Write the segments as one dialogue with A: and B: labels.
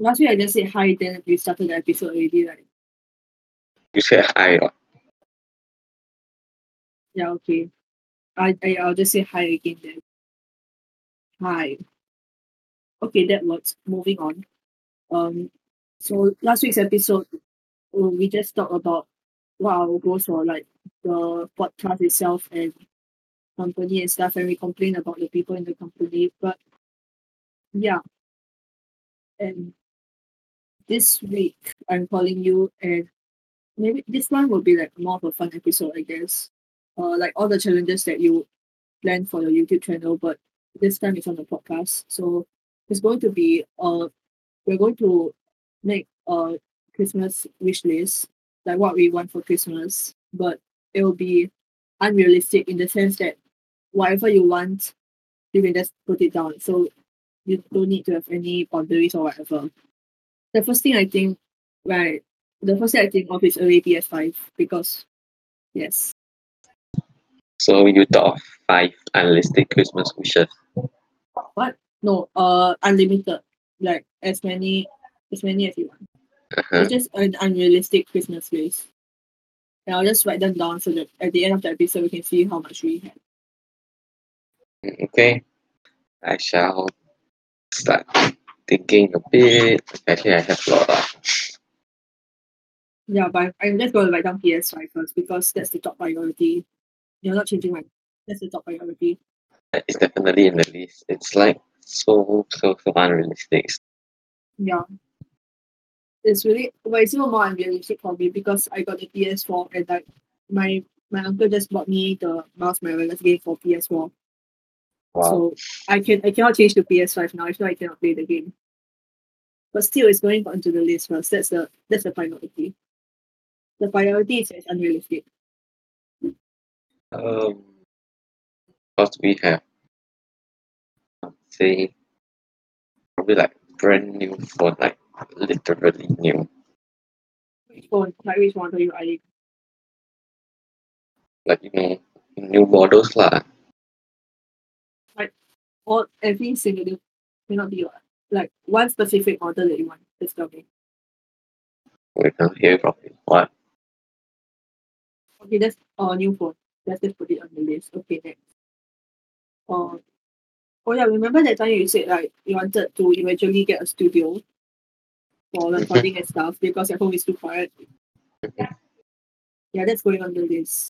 A: Last week I just said hi, then we started the episode already, right?
B: You said hi. What?
A: Yeah, okay. I, I I'll just say hi again then. Hi. Okay, that works. Moving on. Um, so last week's episode, uh, we just talked about what our goals were, like the podcast itself and company and stuff, and we complain about the people in the company. But yeah, and this week I'm calling you, and maybe this one will be like more of a fun episode, I guess. Uh, like all the challenges that you plan for your YouTube channel, but this time it's on the podcast. So it's going to be uh we're going to make a Christmas wish list, like what we want for Christmas, but it will be unrealistic in the sense that whatever you want, you can just put it down. So you don't need to have any boundaries or whatever. The first thing I think, right, the first thing I think of is already PS5 because, yes,
B: So you thought of five unrealistic Christmas wishes. What?
A: No, uh, unlimited, like as many, as many as you want.
B: Uh-huh.
A: It's just an unrealistic Christmas list. And I'll just write them down so that at the end of the episode we can see how much we have.
B: Mm, Okay. I shall start thinking a bit. Actually, I have a lot. lah.
A: Yeah, but I'm just going to write down PS5 first because that's the top priority. You're not changing my. That's the top priority.
B: It's definitely in the list. It's like so, so, so unrealistic.
A: Yeah. It's really, but it's even more unrealistic for me because I got the PS4 and like my my uncle just bought me the Miles Morales game for PS4.
B: Wow.
A: So I can I cannot change to PS5 now. If not, I cannot play the game. But still, it's going onto the list first. That's the that's the priority. The priority is it's unrealistic.
B: Um, what we have? I'd say probably like brand new phone, like literally new.
A: Which phone? Like which one are you eyeing?
B: Like you know, new models lah.
A: Or every single cannot be what? like one specific model that you want. Just tell me.
B: We can hear you properly. What?
A: Okay, that's a new phone. Let's just put it on the list. Okay, next. Uh, oh yeah, remember that time you said like you wanted to eventually get a studio for recording and stuff because at home is too quiet. Yeah, that's going on the list.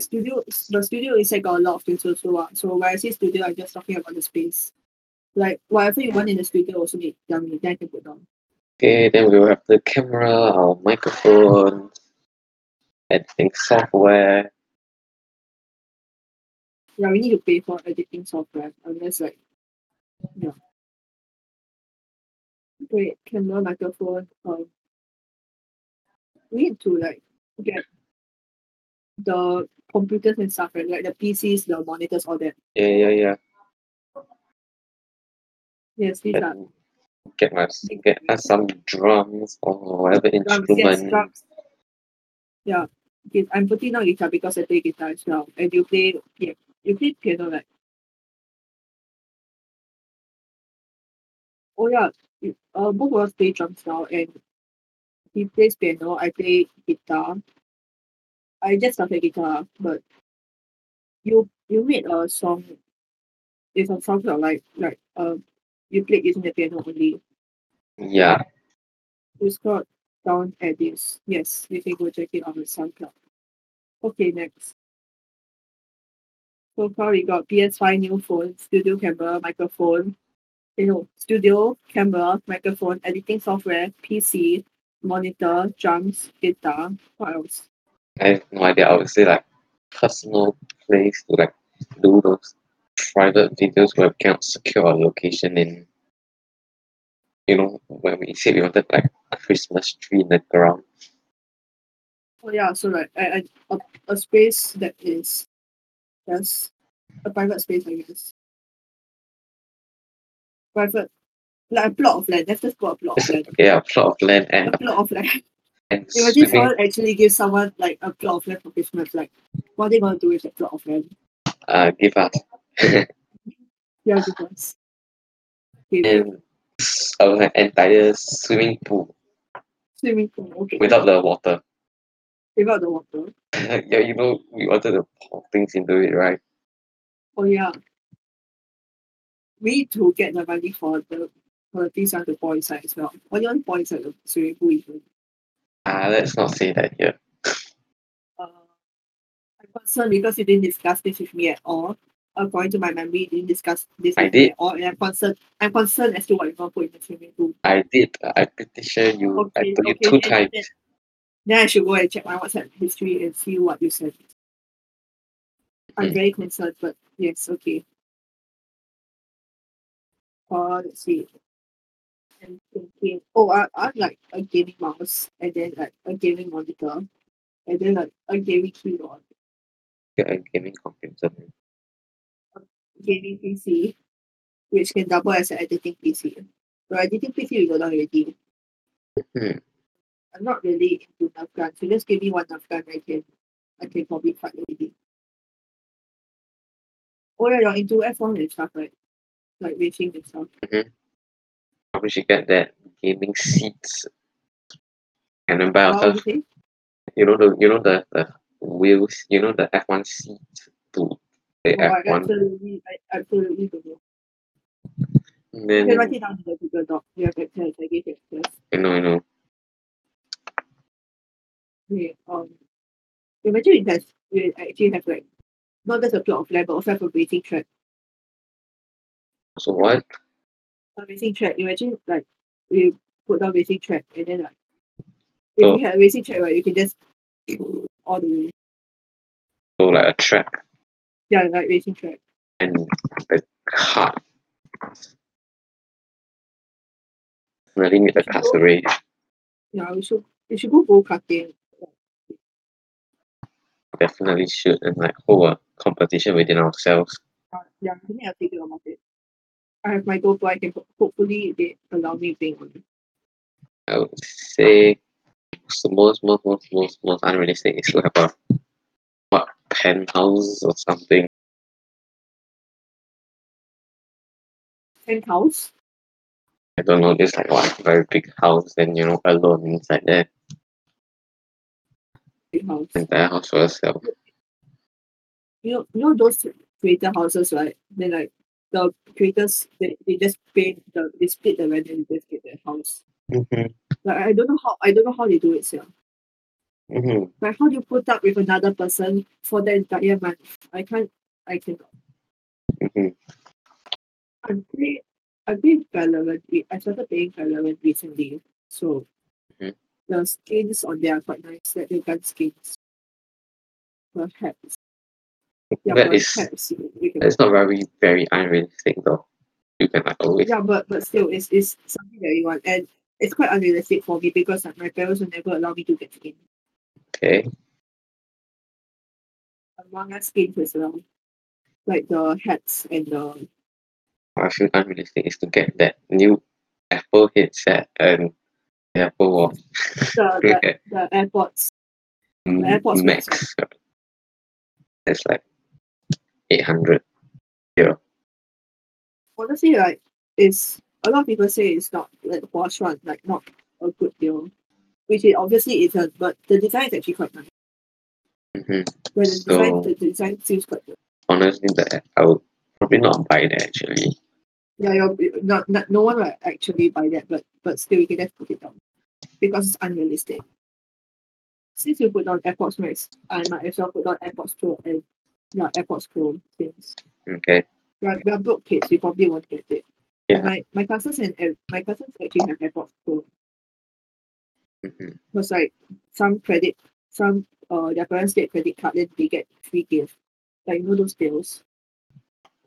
A: Studio, the studio inside got a lot of things also. Uh. So when I say studio, I'm just talking about the space. Like whatever you want in the studio also need tell me, then I can put down.
B: okay. Then we will have the camera, our microphone, editing software.
A: Yeah, we need to pay for editing software. Unless like yeah. Wait, camera, microphone, um we need to like get the computers and stuff, right? Like the PCs, the monitors, all that.
B: Yeah, yeah, yeah.
A: Yes, these are
B: get us get us some drums or whatever
A: drums, yes,
B: instrument.
A: drums. Yeah. Okay, I'm putting down guitar because I play guitar as well. And you play yeah, you play piano, right? Oh yeah. you- Uh both of us play drums now and he plays piano, I play guitar. I just started guitar, but you you made a song it's on SoundCloud like like um you played using the piano only.
B: Yeah.
A: It's called Down Eddies. Yes, you can go check it out on SoundCloud. Okay, next. So far we got PS5 new phone, studio camera, microphone, you know, studio, camera, microphone, editing software, PC, monitor, drums, guitar. What else?
B: I have no idea. I would say like personal place to like do those private videos where we cannot secure a location in you know, when we said we wanted like a Christmas tree in the ground.
A: Oh yeah, so like I, I, a, a space that is just a private space, I guess. Private, like a plot of land. Let's just go a plot of land.
B: Okay, a plot of land and
A: A plot of land. Imagine someone actually gives someone like a plot of land for Christmas. Like, what are they gonna do with that plot of land?
B: Uh, give us.
A: Yeah, because. Okay,
B: and s- uh, an entire swimming pool
A: Swimming pool, okay.
B: without the water.
A: Without the water.
B: yeah, you know, we wanted to pour things into it, right?
A: Oh yeah. We need to get the money for the for the things you want to pour inside as well. What do you want to pour inside the swimming pool even?
B: Ah, let's not say that here.
A: Uh, I'm concerned because you didn't discuss this with me at all. According to my memory, you didn't discuss this
B: I
A: with me
B: did.
A: at all. And I'm concerned I'm concerned as to what you're gonna put in the swimming pool.
B: I did. I'm pretty sure you. I
A: Okay,
B: you
A: okay,
B: two
A: then-
B: times.
A: then- Then I should go and check my WhatsApp history and see what you said. I'm
B: Mm.
A: very concerned, but yes, okay. Uh, let's see. I'm thinking. Oh, I I like a gaming mouse, and then like a gaming monitor, and then like a gaming keyboard,
B: Get a gaming computer.
A: gaming PC, which can double as an editing PC. But editing PC we go down already.
B: Hmm.
A: I'm not really into Nerf gun, so just give me one Nerf gun, I can, I can probably fight already. Oh yeah, you're into F1 and stuff, right? Like racing and stuff.
B: Probably should get that gaming seats. And then buy
A: What would
B: yourself,
A: you
B: know the you know the, the wheels, you know the F one seat to the
A: Oh, I
B: F one.
A: absolutely, I absolutely don't know.
B: And
A: You
B: then
A: can write it down in the Google Doc. You have access, I gave you access.
B: you know, I know,
A: Okay, um, imagine you guys you actually have like, not just a plot of land, but also have a racing track.
B: so what?
A: A racing track, imagine like, you put down racing track and then like, if
B: Oh.
A: you had a racing track, right, you can just all the way.
B: So like a track
A: Yeah, like racing track.
B: and a car. Really need to race.
A: Yeah, we should we should go go karting.
B: Definitely should and like hold a competition within ourselves.
A: Uh, yeah, I think I'll take it about it. I have my GoPro. I can ho- hopefully they allow me playing on it.
B: I would say the most most most most most unrealistic is have a what penthouse or something.
A: Ten house.
B: I don't know, just like what very big house and you know alone inside there.
A: Big house.
B: Entire house for yourself.
A: You know, you know those creator houses, right? Then like the creators, they, they just pay the they split the rent and just get their house.
B: Mm-hmm.
A: Like I don't know how I don't know how they do it, sir.
B: Mm-hmm.
A: Like how do you put up with another person for the entire month? I can't. I cannot.
B: Mm-hmm.
A: I play. I played Valorant. I started playing Valorant recently, so
B: Mhm.
A: the skins on there are quite nice. Like the gun skins. Perhaps. Yeah,
B: That is
A: perhaps you, you can.
B: that's not very very unrealistic though. You can like always
A: Yeah, but but still, it's, it's something that you want, and it's quite unrealistic for me because like, my parents will never allow me to get skin.
B: okay.
A: Among us skins as um, well, like the hats and the
B: I feel unrealistic is to get that new Apple headset and the Apple Watch
A: the the, the AirPods. AirPods
B: Max. It's like eight hundred.
A: Honestly, like it's a lot of people say it's not like wash one, like not a good deal, which it obviously isn't. But the design is actually quite nice.
B: Mm-hmm.
A: But the design,
B: So-
A: the design seems quite good.
B: Honestly, the I would probably not buy that actually.
A: Yeah, you're, not, not no one will actually buy that, but but still you can just put it down because it's unrealistic. Since you put down AirPods Max, I might as well put down AirPods Pro and yeah, AirPods Pro things.
B: Okay.
A: Are, we are broke kids, we probably won't get it.
B: Yeah.
A: My my cousins and and my cousins actually have AirPods Pro
B: Mm-hmm.
A: because like some credit, some uh their parents get credit card, then they get free gift. Like you know those deals.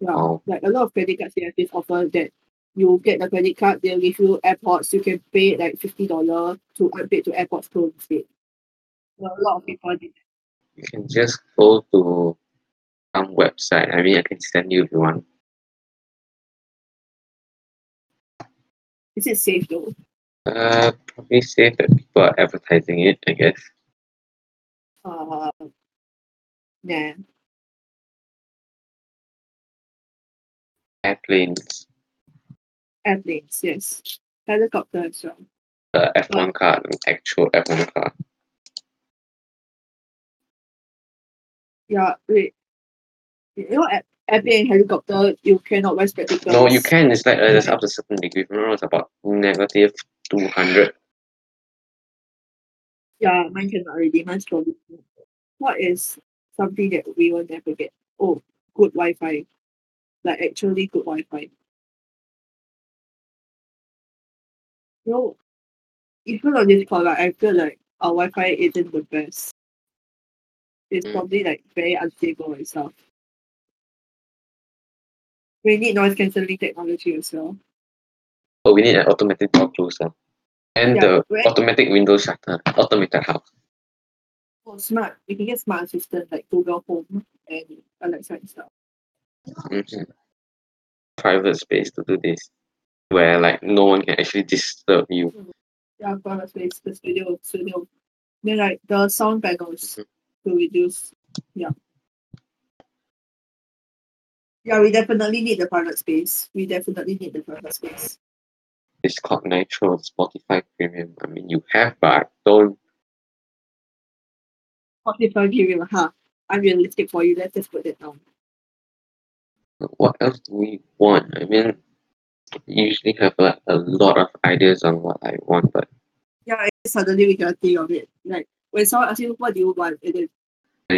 A: Yeah,
B: Oh.
A: like a lot of credit cards they have this offer that you get the credit card, they'll give you AirPods. You can pay like fifty dollar to upgrade to AirPods Pro instead. So a lot of people did. that.
B: You can just go to website. I mean, I can send you if you want.
A: Is it safe though?
B: Uh, probably safe that people are advertising it. I guess.
A: Uh, yeah.
B: Airplanes.
A: Airplanes, yes. Helicopter as well.
B: The F1 car, an actual F1 car.
A: Yeah, wait. You know, air, airplane and helicopter, you cannot wear spectacles.
B: No, you can. It's like uh, it's up to a certain degree. Remember, it's about negative 200.
A: Yeah, mine cannot already. Mine's probably. What is something that we will never get? Oh, good Wi Fi. Like actually good Wi Fi. No, even on this call, like, I feel like our Wi Fi isn't the best. It's
B: Mm.
A: probably like very unstable and stuff. We need noise cancelling technology as well.
B: But we need an automatic door closer. And
A: Yeah,
B: the automatic window shutter. Automated house.
A: Oh, smart. You can get smart assistant like Google Home and Alexa and stuff.
B: Mhm. Private space to do this. Where like no one can actually disturb you.
A: Yeah, private space, the studio, studio. Then like the sound panels
B: Mhm.
A: to reduce. Yeah. Yeah, we definitely need the private space. We definitely need the private space.
B: It's called Nitro Spotify Premium. I mean you have but don't
A: Spotify Premium, huh? Unrealistic for you. Let's just put it down.
B: what else do we want? I mean you usually have like a lot of ideas on what I want, but
A: Yeah, suddenly we cannot think of it. Like when someone asks you what do you want, and then
B: then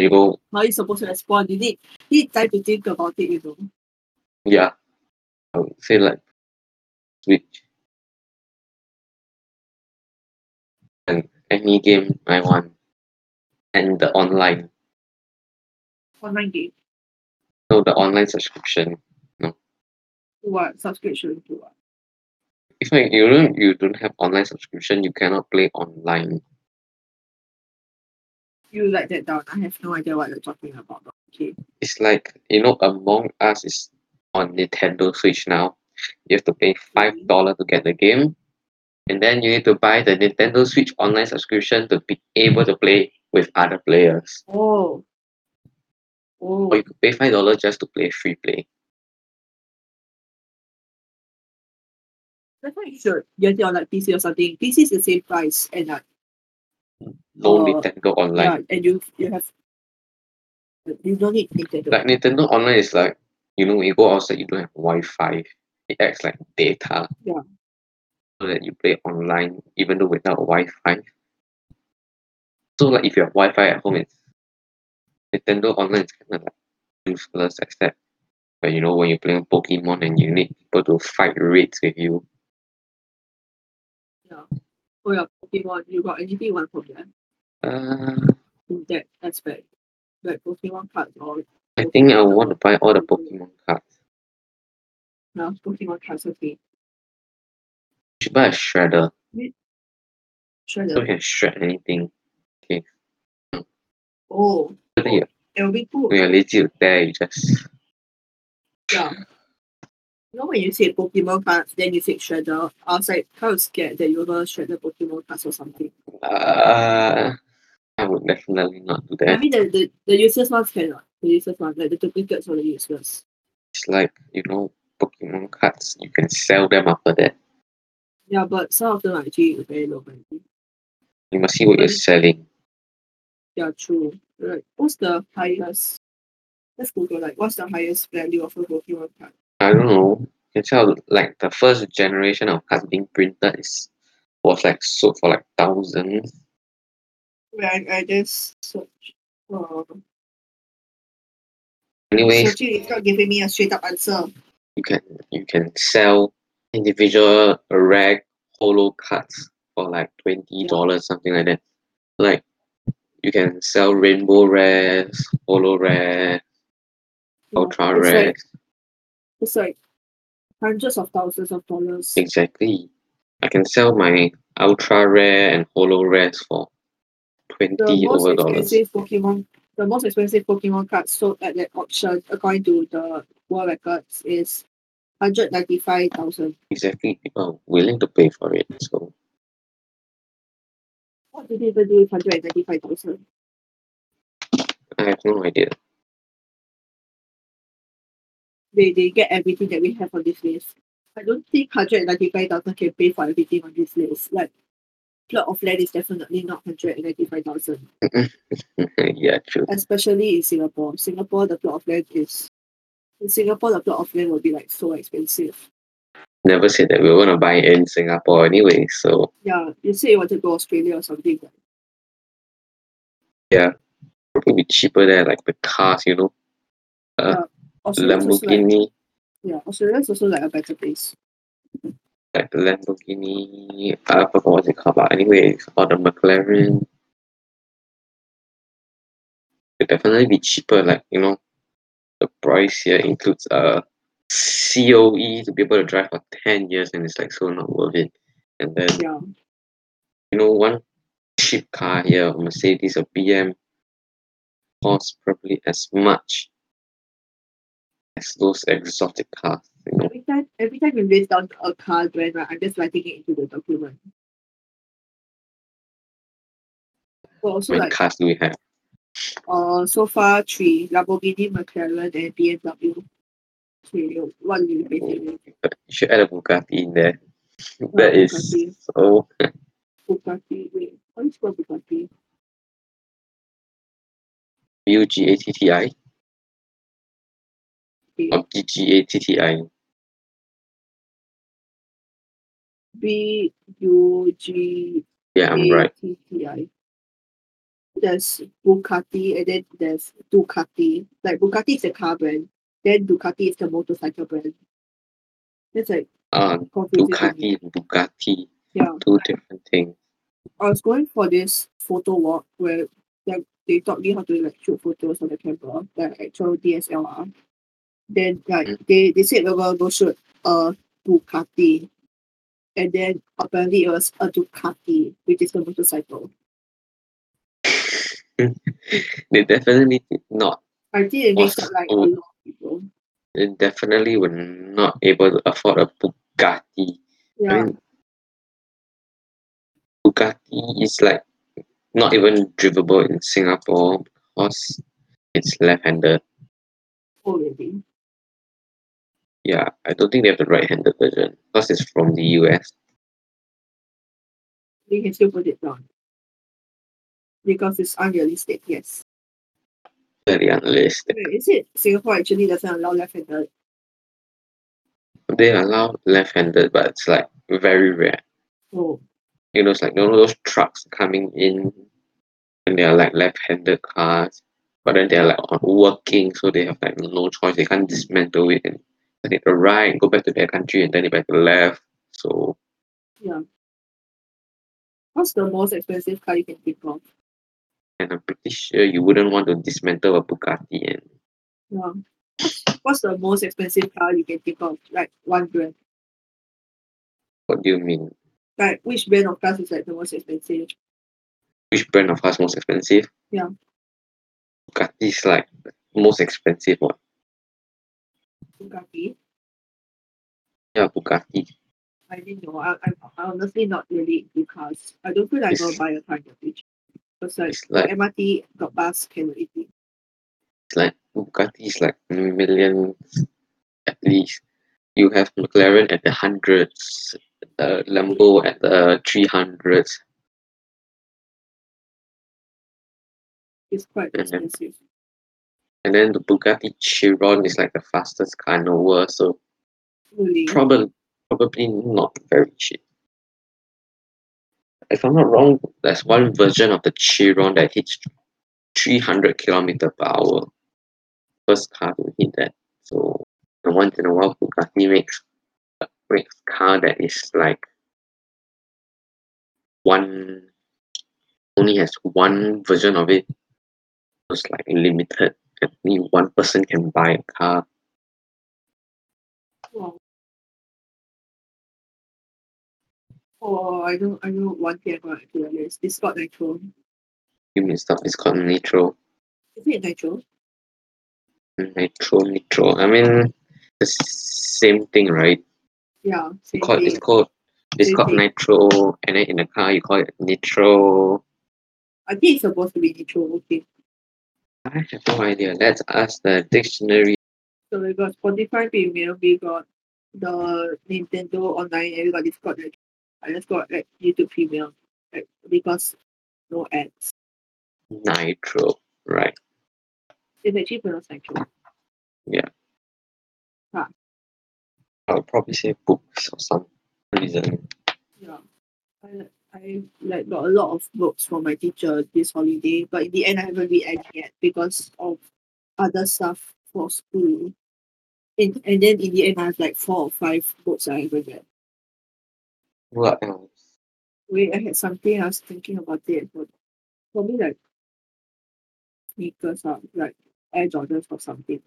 B: you go,
A: how are you supposed to respond? You need need time to think about it, you know.
B: yeah. I would say like Switch. And any game I want. And the online.
A: Online game.
B: So the online subscription.
A: No. What? Subscription to what?
B: If like you don't you don't have online subscription, you cannot play online.
A: You write that down. I have no idea what you're talking about. Okay.
B: It's like you know Among Us is on Nintendo Switch now. You have to pay five mm-hmm. dollar to get the game. And then you need to buy the Nintendo Switch online subscription to be able to play with other players.
A: Oh. Oh.
B: Or you could pay five dollars just to play free play.
A: That's why you should get it on like PC or something. PC is the same price and like
B: No
A: Uh,
B: Nintendo online.
A: yeah, and you you have you don't need Nintendo.
B: Like Nintendo Online is like, you know, when you go outside, you don't have Wi-Fi. It acts like data.
A: Yeah.
B: So that you play online, even though without Wi-Fi. So like, if you have Wi-Fi at home, it's Nintendo Online is kind of like useless, except, but you know, when you're playing Pokemon and you need people to fight raids with you.
A: yeah. Oh yeah, Pokemon. You got anything want from them
B: Uh,
A: that aspect? Like Pokemon cards or
B: I think I want to buy all the Pokemon cards.
A: no Pokemon cards okay.
B: You should buy a shredder,
A: Sure.
B: so you can shred anything. Okay.
A: Oh,
B: Whether
A: it'll be cool.
B: when you're lazy tear, you just
A: Yeah. You know when you say Pokemon cards, then you say Shredder. I was like kind of scared that you're gonna shred the Pokemon cards or something.
B: Uh, I would definitely not do that.
A: I mean the, the, the useless ones cannot. The useless ones, like the duplicates are the useless.
B: It's like, you know, Pokemon cards, you can sell them after that.
A: Yeah, but some of them are actually very low value.
B: You must see what you're selling.
A: Yeah, true. Like what's the highest let's Google like what's the highest value of a Pokemon card?
B: I don't know. You can tell, like, the first generation of cards being printed is was like sold for like thousands.
A: I, I just search. Uh,
B: Anyways,
A: searching is not giving me a straight up answer.
B: you can you can sell individual rare holo cards for like twenty dollars, something like that. Like you can sell rainbow rares, holo rare,
A: Yeah,
B: ultra
A: it's
B: rare.
A: like it's like hundreds of thousands of dollars.
B: Exactly. I can sell my ultra rare and holo rares for twenty over dollars.
A: Pokemon, the most expensive Pokemon card sold at that auction, according to the world records, is hundred ninety five thousand.
B: Exactly. People are willing to pay for it. So
A: What do they even do with hundred ninety five thousand?
B: I have no idea.
A: They they get everything that we have on this list. I don't think hundred ninety five thousand can pay for everything on this list. Like plot of land is definitely not hundred and ninety five thousand.
B: yeah, true.
A: Especially in Singapore. Singapore the plot of land is in Singapore the plot of land will be like so expensive.
B: Never said that we were gonna buy in Singapore anyway, so
A: Yeah, you said you want to go Australia or something. right?
B: probably be cheaper there, like the cars, you know.
A: Uh, Australia's also like,
B: Lamborghini,
A: yeah, Australia's also like a better place.
B: Like the Lamborghini, I forgot what it called, but anyway, or the McLaren. It'd definitely be cheaper, like, you know, the price here includes uh, a COE to be able to drive for 10 years and it's like so not worth it. And then,
A: Yeah.
B: you know, one cheap car here, Mercedes or BM, costs probably as much as those exotic cars, you know.
A: Every time every time you list down a car brand, right, I'm just writing it into the document. Well, also
B: many
A: like
B: cars do we have?
A: uh so far three Lamborghini, McLaren, and BMW. Okay, do you basically
B: You should add a Bugatti in there.
A: Oh,
B: That is
A: Bugatti.
B: so
A: Bugatti? Wait, what is called Bugatti?
B: U G A T T I
A: Okay.
B: or G G A T T I.
A: B U G
B: Yeah, I'm
A: A
B: right.
A: T T I. There's Bugatti and then there's Ducati. Like Bugatti is a car brand, then Ducati is the motorcycle brand. It's like
B: Uh,
A: confusing. to me.
B: Ducati and Bugatti,
A: Yeah.
B: two different things.
A: I was going for this photo walk where like, they taught me how to like shoot photos on the camera, like actual DSLR. Then like
B: Mm.
A: they, they said we're gonna go shoot a Ducati. And then apparently it was a Ducati, which is the motorcycle.
B: They definitely did not.
A: I makes
B: Was-
A: up like a
B: oh.
A: lot of people.
B: They definitely were not able to afford a Bugatti.
A: Yeah.
B: I mean, Bugatti is like not even drivable in Singapore because it's left-handed.
A: Oh, already.
B: Yeah, I don't think they have the right-handed version because it's from the US.
A: We can still put it down. Because it's unrealistic, yes.
B: Very unrealistic.
A: Wait, is it Singapore actually doesn't allow left-handed?
B: They allow left-handed, but it's like very rare.
A: Oh,
B: You know, it's like you know those trucks coming in and they are like left-handed cars, but then they're like on working, so they have like no choice. They can't dismantle it and turn it right go back to their country and turn it back to left. So
A: yeah. What's the most expensive car you can think of?
B: and I'm pretty sure you wouldn't want to dismantle a Bugatti and
A: Yeah. What's the most expensive car you can think of? Like one brand.
B: what do you mean?
A: Like which brand of cars is like the most expensive?
B: Which brand of cars most expensive?
A: Yeah.
B: Bugatti is like the most expensive one.
A: Bugatti.
B: Yeah, Bugatti.
A: I didn't know. I, I, I'm honestly not really into cars. I don't feel like gonna buy a car in the future. Because like,
B: It's like
A: got MRT, got bus, can already.
B: it's like Bugatti is like millions at least. You have McLaren at the hundreds, uh, Lambo at the three hundreds.
A: It's quite expensive.
B: And then the Bugatti Chiron is like the fastest car in the world, so
A: Really.
B: probably probably not very cheap. If I'm not wrong, there's one version of the Chiron that hits 300 kilometer per hour. First car to hit that. So and once in a while, Bugatti makes makes car that is like one only has one version of it. It's like limited. Only one person can buy a car.
A: Wow. Oh, I know, I know one thing about Aquarius. It's got nitro.
B: You mean stuff is called Nitro.
A: Is it nitro?
B: Nitro, Nitro. I mean, the same thing, right?
A: Yeah. Same
B: Called, it's called it's
A: Same
B: called
A: thing.
B: Nitro, and then in the car you call it Nitro.
A: I think it's supposed to be nitro. Okay.
B: I have no idea. Let's ask the dictionary.
A: So we got Spotify Premium, we got the Nintendo online and we got Discord right? I just got like YouTube Premium like because no ads.
B: Nitro, right?
A: It's actually pronounced Nitro. Yeah.
B: I would probably say books or some reason.
A: Yeah. I I like got a lot of books from my teacher this holiday, but in the end I haven't read any yet because of other stuff for school. And, and then in the end I have like four or five books I haven't read.
B: What else?
A: Wait, I had something I was thinking about it. But probably like sneakers or like Air Jordans or something.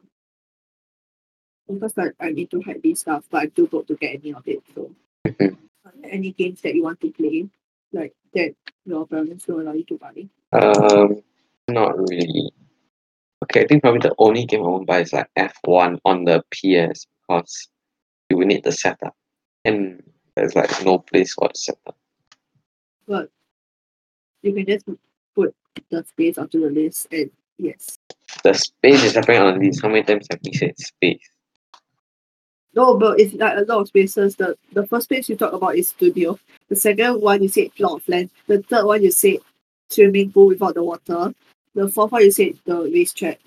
A: Because like I'm into hypebeast stuff, but I'm too broke to get any of it. So
B: Mhm.
A: are there any games that you want to play? Like that your parents don't allow you to buy?
B: Um, not really. Okay, I think probably the only game I won't buy is like F1 on the PS because you will need the setup. And there's like no place for the setup.
A: But you can just put the space onto the list and yes.
B: The space is happening on the list. How many times have we said space?
A: No, but it's like a lot of spaces. The the first space you talk about is studio. The second one you said plot of land. The third one you said swimming pool without the water. The fourth one you said the racetrack.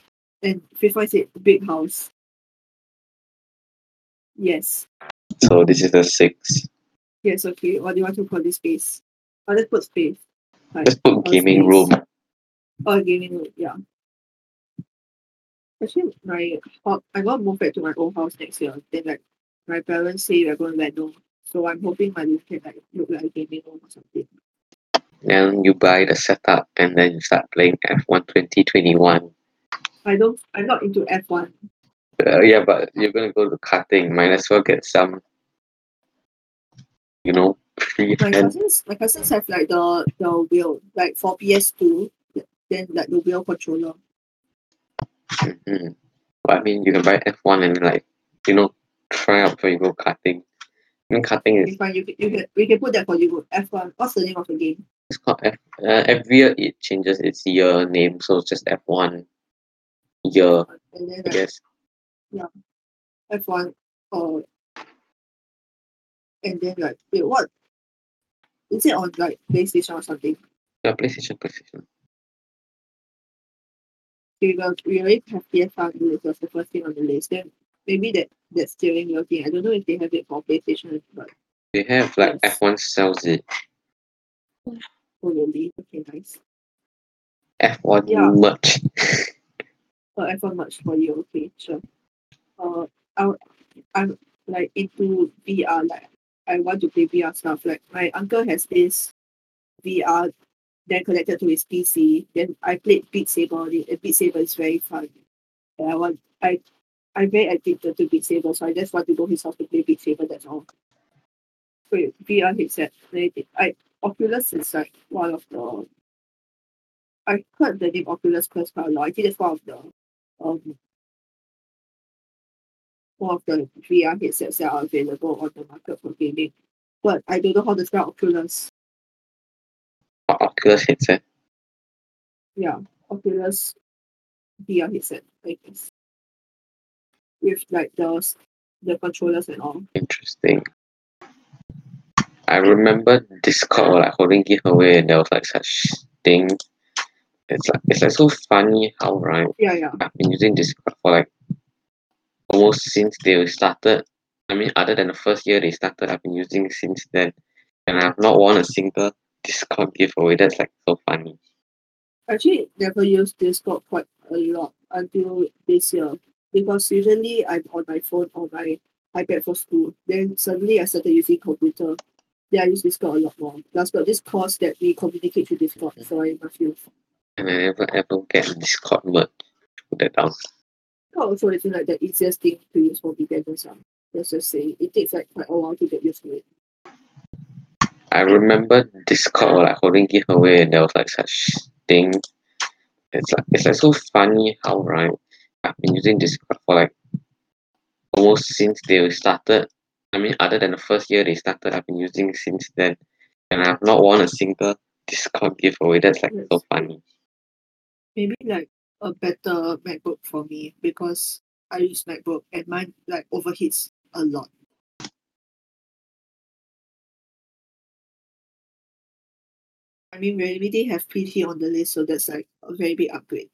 A: And fifth one you said big house. Yes.
B: So this is the six.
A: Yes, okay. What do you want to call this space? Oh, let's put space. Like,
B: Let's put
A: or
B: gaming
A: space.
B: room.
A: Oh, gaming room, yeah. Actually, my ho- I'm gonna move back to my old house next year. Then like my parents say they're going to let reno. So I'm hoping my room can like look like a gaming room or something.
B: Then you buy the setup and then you start playing F1 2021.
A: I don't I'm not into F one.
B: Uh, yeah, but you're gonna go to karting. Might as well get some, you know,
A: My cousins my cousins have like the the wheel, like for PS two, then like the wheel controller.
B: Mhm. But I mean, you can buy F1 and like, you know, try out before you go karting. I mean, karting is
A: I you can, you can we can put that for you. F one. What's the name of the game?
B: it's called F. Uh, every year it changes its year name, so it's just F1 year,
A: And then
B: I guess.
A: F one uh and then like wait what is it on like PlayStation or something?
B: Yeah, PlayStation, PlayStation.
A: We will we already have PS5 on the list, was the first thing on the list. Then maybe that that steering wheel thing. I don't know if they have it for PlayStation, but
B: They have like
A: Yes.
B: F1 sells it.
A: probably okay, nice.
B: F1
A: Yeah.
B: merch.
A: Uh, F1 much for you, okay, sure. Uh, I I'm like into VR. Like I want to play VR stuff. Like my uncle has this VR, then connected to his PC. Then I played Beat Saber. And Beat Saber is very fun. And I want I I'm very addicted to Beat Saber, so I just want to go his house to play Beat Saber. That's all. Wait, VR headset. I Oculus is like one of the. I heard the name Oculus Quest quite a lot. I think that's one of the um one of the VR headsets that are available on the market for gaming. But I don't know how to spell Oculus.
B: Oculus headset.
A: Yeah, Oculus VR headset, I guess. With like the the controllers and all.
B: Interesting. I remember Discord like holding giveaway and there was like such thing. It's like it's like so funny how right
A: Yeah, yeah.
B: I've been using Discord for like almost since they started. I mean, other than the first year they started, I've been using since then, and I've not won a single Discord giveaway. That's like so funny.
A: Actually, never used Discord quite a lot until this year because usually I'm on my phone or my iPad for school. Then suddenly I started using computer. Then I use Discord a lot more. Plus got this course that we communicate through Discord, so I must use.
B: And I never ever get Discord merch. Put that down.
A: Discord also isn't like the easiest thing to use for beginners. ah. Let's just say it takes like quite a while to get used to it.
B: I remember Discord were like holding giveaway and there was like such thing. It's like it's like so funny how right I've been using Discord for like almost since they started. I mean, other than the first year they started, I've been using since then, and I've not won a single Discord giveaway. That's like so funny.
A: Maybe like a better MacBook for me because I use MacBook and mine like overheats a lot. I mean, we already have PT on the list, so that's like a very big upgrade.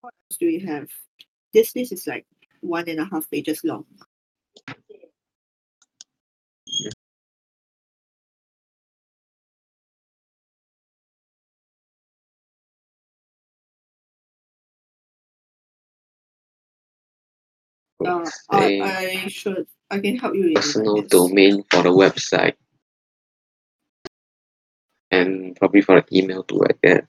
A: What else do we have? This list is like one and a half pages long. Uh, I, I should I can help you with
B: personal domain for the website and probably for the email too guess.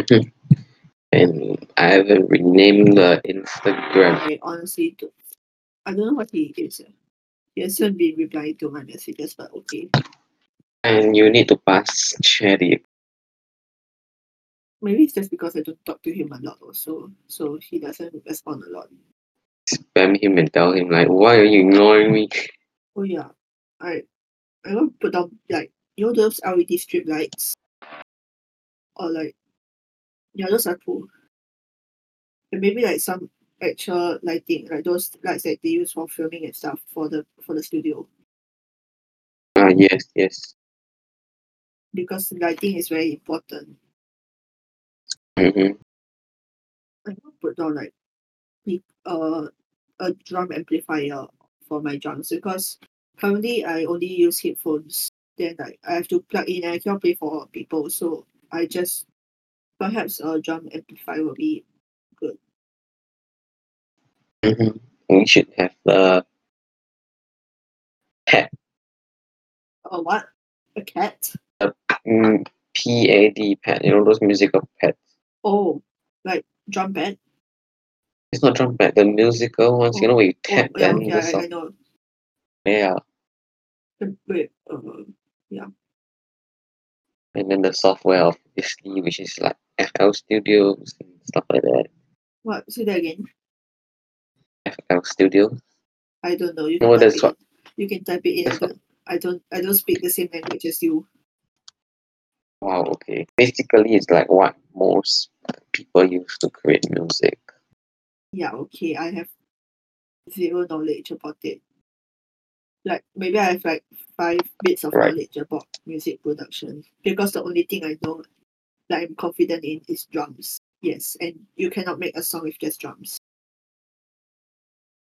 B: Mhm. and I haven't renamed the Instagram.
A: I honestly don't I don't know what he is. He hasn't been replying to my messages, but okay.
B: And you need to pass the
A: Maybe it's just because I don't talk to him a lot also. So he doesn't respond a lot.
B: spam him and tell him like why are you ignoring me?
A: Oh yeah. I I want put down like you know those LED strip lights? Or like yeah, those are cool. And maybe like some actual lighting, like those lights that they use for filming and stuff for the for the studio.
B: Ah yes, yes.
A: Because lighting is very important.
B: Mm-hmm.
A: I want put down like uh a drum amplifier for my drums because currently I only use headphones. Then like I have to plug in and I cannot play for people, so I just perhaps a drum amplifier will be good.
B: Mm-hmm. We should have the pad
A: a what? A cat?
B: A mm, P-A-D pad, you know those musical pads.
A: Oh, like drum pad?
B: It's not drum pad, the musical ones, you know where you
A: Oh,
B: tap
A: yeah,
B: then
A: okay,
B: the
A: I, I know.
B: Yeah.
A: Uh, uh,
B: And then the software obviously which is like FL Studios and stuff like that.
A: what? Say that again.
B: FL Studio.
A: I don't know. You
B: No,
A: can type
B: that's
A: it
B: what-
A: You can type it in. I don't, I don't. I don't speak the same language as you.
B: Wow, okay. Basically it's like what most people use to create music.
A: Yeah, okay. I have zero knowledge about it. Like maybe I have like five bits of
B: Right.
A: knowledge about music production because the only thing I know that I'm confident in is drums. Yes, and you cannot make a song with just drums.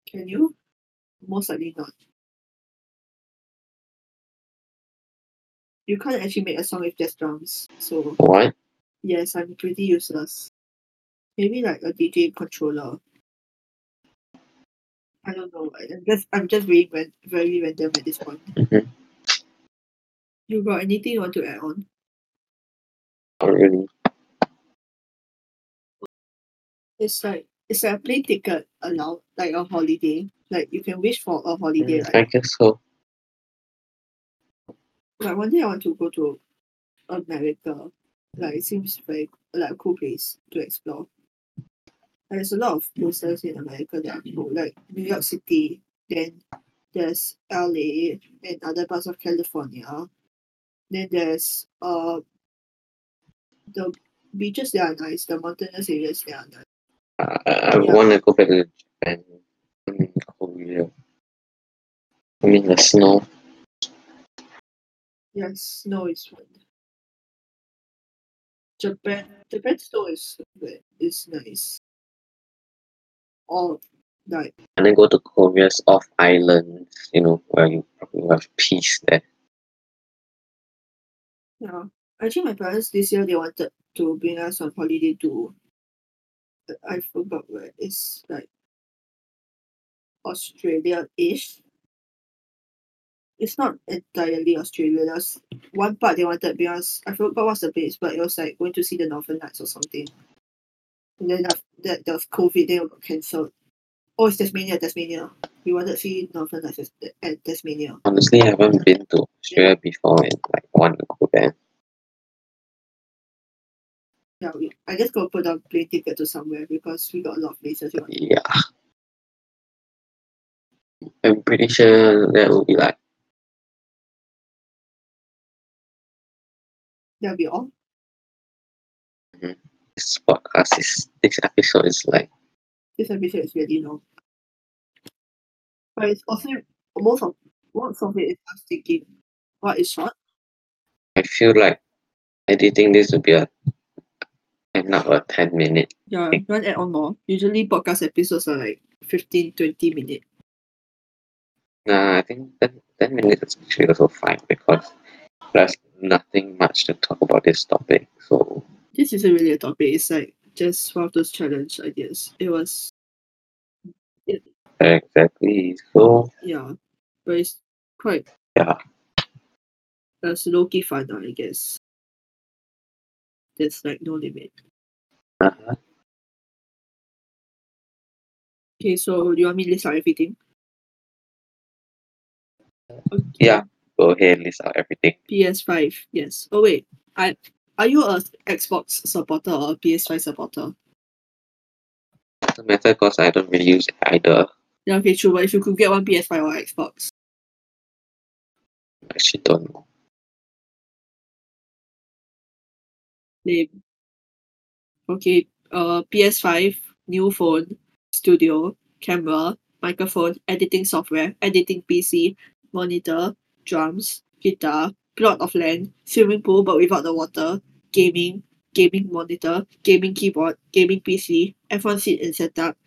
A: Can you? Most likely not. You can't actually make a song with just drums. So
B: What?
A: yes, I'm pretty useless. Maybe like a DJ controller. I don't know. I'm just I'm just very very random at this point.
B: Mhm.
A: You got anything you want to add on?
B: Not really.
A: It's like it's like a plane ticket allowed like a holiday. Like you can wish for a holiday,
B: Mm,
A: right?
B: I guess so.
A: Like one day I want to go to America. Like it seems very like a cool place to explore. There's a lot of places in America that are cool, like New York City, then there's LA and other parts of California. Then there's uh the beaches that are nice, the mountainous areas that are nice.
B: Uh, I,
A: Yeah.
B: want to go back to Japan. I mean, Korea. I mean, the snow.
A: Yes, snow is fun. Japan Japan snow is good, is nice. Or like
B: And then go to Korea's off islands, you know, where you probably have peace there.
A: Yeah. Actually, my parents this year they wanted to bring us on holiday to. I forgot where it's like Australia-ish. It's not entirely Australia. There's one part they wanted us. I forgot what's the place, but it was like going to see the Northern Lights or something. And then after that, there was COVID. Then it got cancelled. Oh, it's Tasmania. Tasmania. We wanted to see Northern Lights at- Tasmania.
B: Honestly, I haven't been to Australia before and like want to go there.
A: Yeah, we, I just got to put down plane ticket to somewhere because we got a lot of places.
B: Yeah. I'm pretty sure that will be like
A: That'll be all. Mm-hmm.
B: This podcast is this episode is like
A: This episode is really long. But it's also most of most of it is us thinking what is short.
B: I feel like editing this would be a end up a ten minute.
A: Yeah, you want add on more? Usually podcast episodes are like 15, 20 minutes.
B: Nah, I think 10, 10 minutes is actually also fine because there's nothing much to talk about this topic. So
A: This isn't really a topic, it's like just one of those challenge ideas. It was It,
B: exactly. So
A: yeah. But it's quite
B: Yeah.
A: It's low key fun, I guess. There's like no limit.
B: uh,
A: Okay, so do you want me to list out everything? Okay.
B: Yeah. go ahead and list out everything.
A: PS5, yes. Oh wait, I are you a Xbox supporter or a PS5 supporter?
B: Doesn't matter because I don't really use either.
A: Yeah, okay, true. But if you could get one PS5 or Xbox,
B: I actually don't know.
A: name. Okay, uh, PS5, new phone, studio, camera, microphone, editing software, editing PC, monitor, drums, guitar, plot of land, swimming pool but without the water, gaming, gaming monitor, gaming keyboard, gaming PC, F1 seat and setup,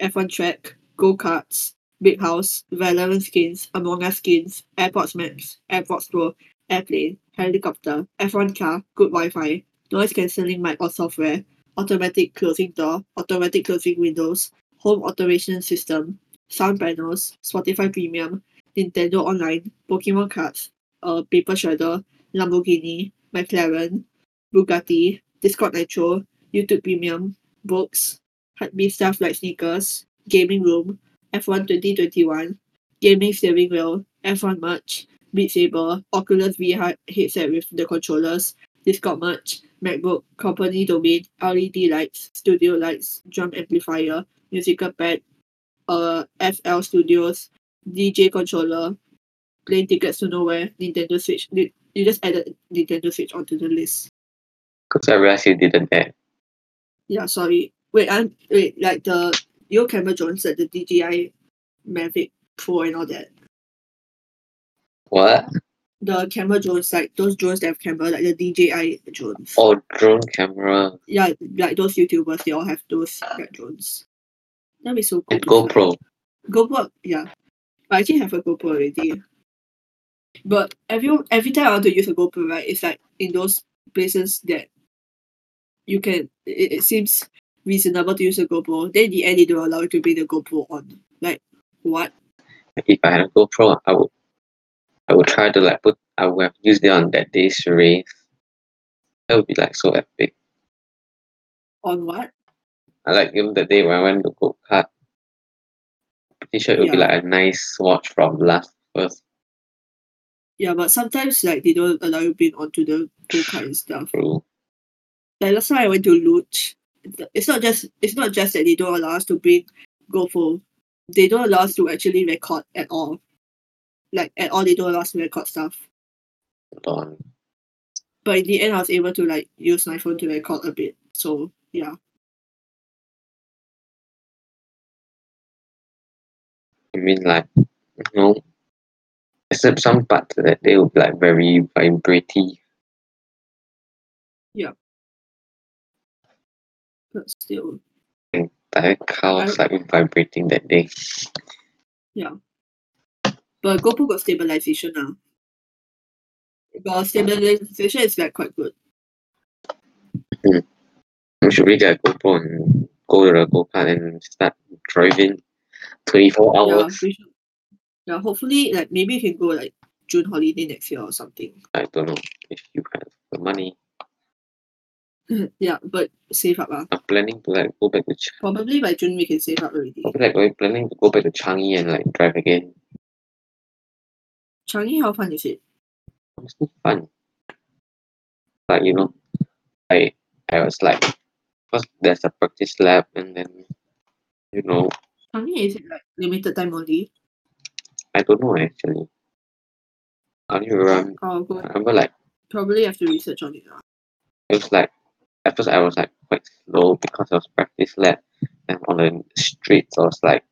A: F1 track, go karts, big house, Valorant skins, Among Us skins, AirPods Max, AirPods Pro, airplane, helicopter, F1 car, good Wi-Fi, noise cancelling mic or software, automatic closing door, automatic closing windows, home automation system, sound panels, Spotify Premium, Nintendo Online, Pokemon cards, uh, paper shredder, Lamborghini, McLaren, Bugatti, Discord Nitro, YouTube Premium, books, hypebeast stuff like sneakers, gaming room, F1 2021, gaming steering wheel, F1 merch, Beat Saber, Oculus VR headset with the controllers, Discord merch, MacBook, company domain, LED lights, studio lights, drum amplifier, musical pad, uh, FL Studios, DJ controller, plane tickets to nowhere, Nintendo Switch. You just added Nintendo Switch onto the list.
B: Because I realized you didn't add.
A: Yeah, sorry. Wait, I'm wait like the your camera drones like the DJI Mavic Pro and all that.
B: What?
A: The camera drones like those drones that have camera like the DJI drones.
B: Oh, drone camera
A: Yeah, like those YouTubers they all have those like, drones. That'd be so cool.
B: and. GoPro.
A: GoPro, yeah. I actually have a GoPro already. But every every time I want to use a GoPro, right, it's like in those places that you can it, it seems reasonable to use a GoPro. Then in the end they don't allow you to bring the GoPro on. Like what?
B: If I had a GoPro, I would I would try to like put I would have used it on that day's race. That would be like so epic.
A: On what?
B: I like even the day when I went to go kart. Pretty sure it would be like a nice watch from last first
A: Yeah, but sometimes like they don't allow you bring onto the go kart and stuff.
B: through.
A: Like last time I went to Luch, it's not just it's not just that they don't allow us to bring GoPro. They don't allow us to actually record at all. Like at all, they don't allow us to record stuff.
B: on.
A: But in the end, I was able to like use my phone to record a bit. So yeah,
B: I mean like you know except some parts that they would be like very vibraty.
A: But still,
B: The entire car was like vibrating that day. Yeah.
A: But GoPro got stabilization now. Got stabilization is like quite good. Hmm.
B: We should really get GoPro and go to the go kart and start driving twenty four hours.
A: we should, yeah. Hopefully, like maybe we can go like June holiday next year or something.
B: I don't know if you have the money.
A: yeah, but save up.
B: I'm planning to like go back to Ch-
A: Probably by June we can save up already.
B: probably like we're planning to go back to Changi and like drive again.
A: Changi, how fun is it?
B: It's still fun. Like you know, I I was like first there's a practice lab and then you know
A: Changi is it like limited time only?
B: I don't know actually. I only remember,
A: go
B: I remember like
A: probably have to research on it. ah.
B: it was like at first I was like quite slow because I was practice lab um, and on the streets I was like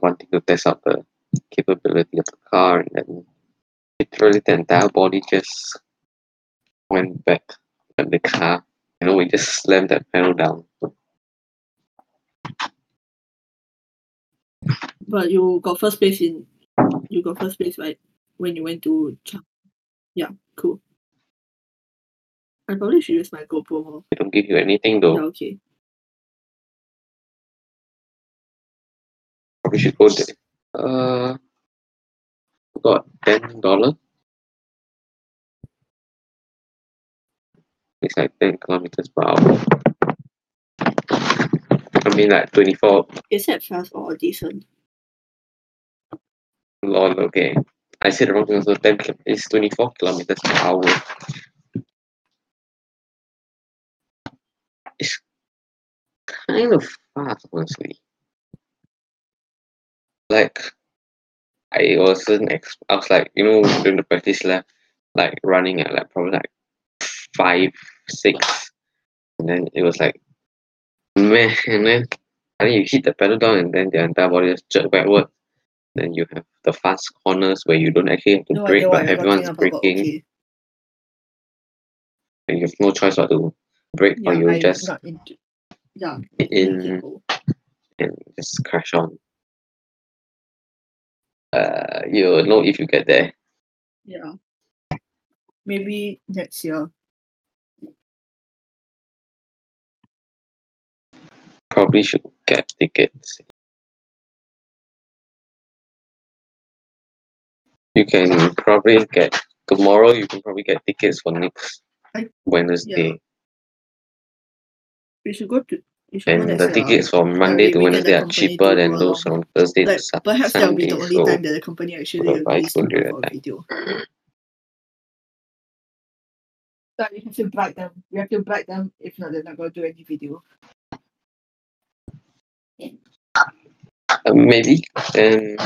B: wanting to test out the capability of the car and then literally the entire body just went back at the car. You know, we just slammed that pedal down.
A: But you got first place in you got first place right when you went to Chang. Yeah, cool. I probably should use my GoPro more.
B: They don't give you anything though.
A: Yeah, okay.
B: Probably should go there. Uh, got ten dollar. It's like ten kilometers per hour. I mean, like twenty four.
A: Is that fast or decent?
B: Lol. Okay, I said the wrong thing. So ten. It's twenty four kilometers per hour. Kind of fast, honestly. Like, I wasn't. Ex- I was like, you know, during the practice lap, like running at like probably like five, six, and then it was like, man, and then and you hit the pedal down, and then the entire body just jerk backward. Then you have the fast corners where you don't actually have to
A: No
B: brake, but everyone's
A: talking about, but
B: braking,
A: okay.
B: and you have no choice but to brake, or you
A: I'm
B: just
A: into yeah.
B: in and just crash on. Uh, you'll know if you get there.
A: Yeah. Maybe next year.
B: Probably should get tickets. You can probably get tomorrow. You can probably get tickets for next
A: I-
B: Wednesday,
A: We should go to we should
B: and
A: next
B: the tickets from Monday to Wednesday are cheaper than
A: go
B: those
A: along.
B: from Thursday
A: Like
B: to Sat-
A: perhaps that will be the only
B: So
A: time that the company actually
B: Well, I
A: agrees to
B: could do
A: go
B: that
A: for a video. But we have to bribe them. We have to bribe them. If not, they're not going to do any video.
B: uh, maybe then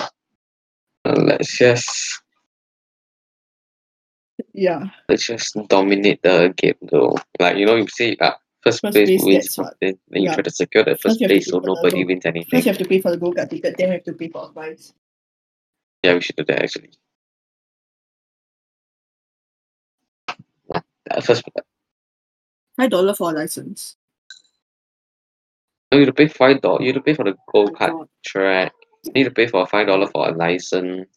B: uh, let's just
A: Yeah.
B: let's just dominate the game though. Like you know, you say uh, first,
A: First
B: place
A: place
B: wins
A: what?
B: something, then you
A: Yeah.
B: try to secure the
A: First
B: first
A: you
B: place so nobody wins anything.
A: First, you have to pay for the go kart ticket. Then we have to pay for advice.
B: Yeah, we should do that actually. Uh, first,
A: Five dollar for a license.
B: no, you have to pay five dollars. You have to pay for the go
A: Oh
B: kart track. You need to pay for five dollar for a license.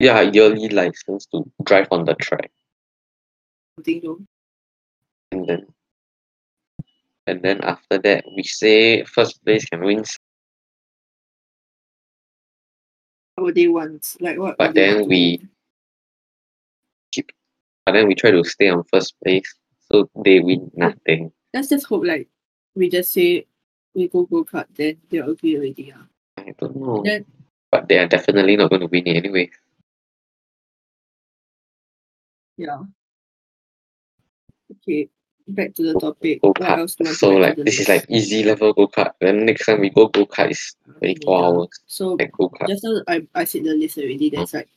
B: Yeah, yearly license to drive on the track,
A: Something though.
B: And then and then after that, we say first place can win,
A: What would they want? Like what?
B: But then we-
A: win?
B: but then we try to stay on first place, so they win nothing.
A: Let's just hope like we just say we go go kart, then they'll agree already. Yeah.
B: I don't know,
A: Then
B: but they are definitely not going to win it anyway.
A: yeah. Okay. Back to the topic.
B: Go kart.
A: else do you want
B: So like this is like easy level go kart. Then next time we go go kart is ah, twenty four
A: Yeah.
B: hours.
A: So
B: Like go kart.
A: just now I, I said the list already. Mm. There's like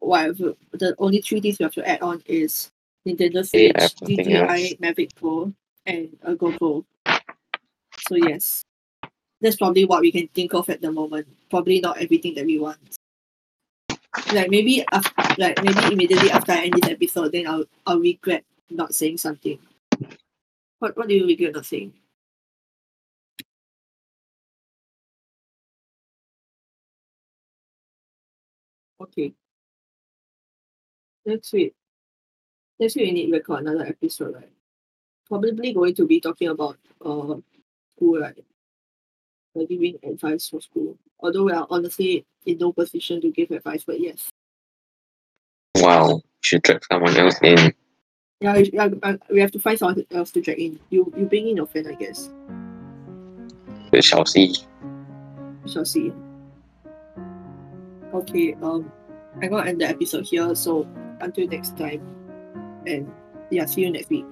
A: whatever the only three things we have to add on is Nintendo Switch,
B: everything
A: DJI
B: else.
A: Mavic Pro, and a GoPro. So yes, that's probably what we can think of at the moment. Probably not everything that we want. Like maybe af- like maybe immediately after I end this episode, then I'll I'll regret not saying something. What what do you regret not saying? Okay. Next week. Next week we need to record another episode, right? Probably going to be talking about uh school, right? Like giving advice for school. Although we are honestly in no position to give advice, but yes.
B: Wow, should drag someone else in.
A: Yeah, we- yeah, we have to find someone else to drag in. You you bring in your friend, I guess.
B: We shall see.
A: We shall see. Okay, um, I'm gonna end the episode here. So until next time, and yeah, see you next week.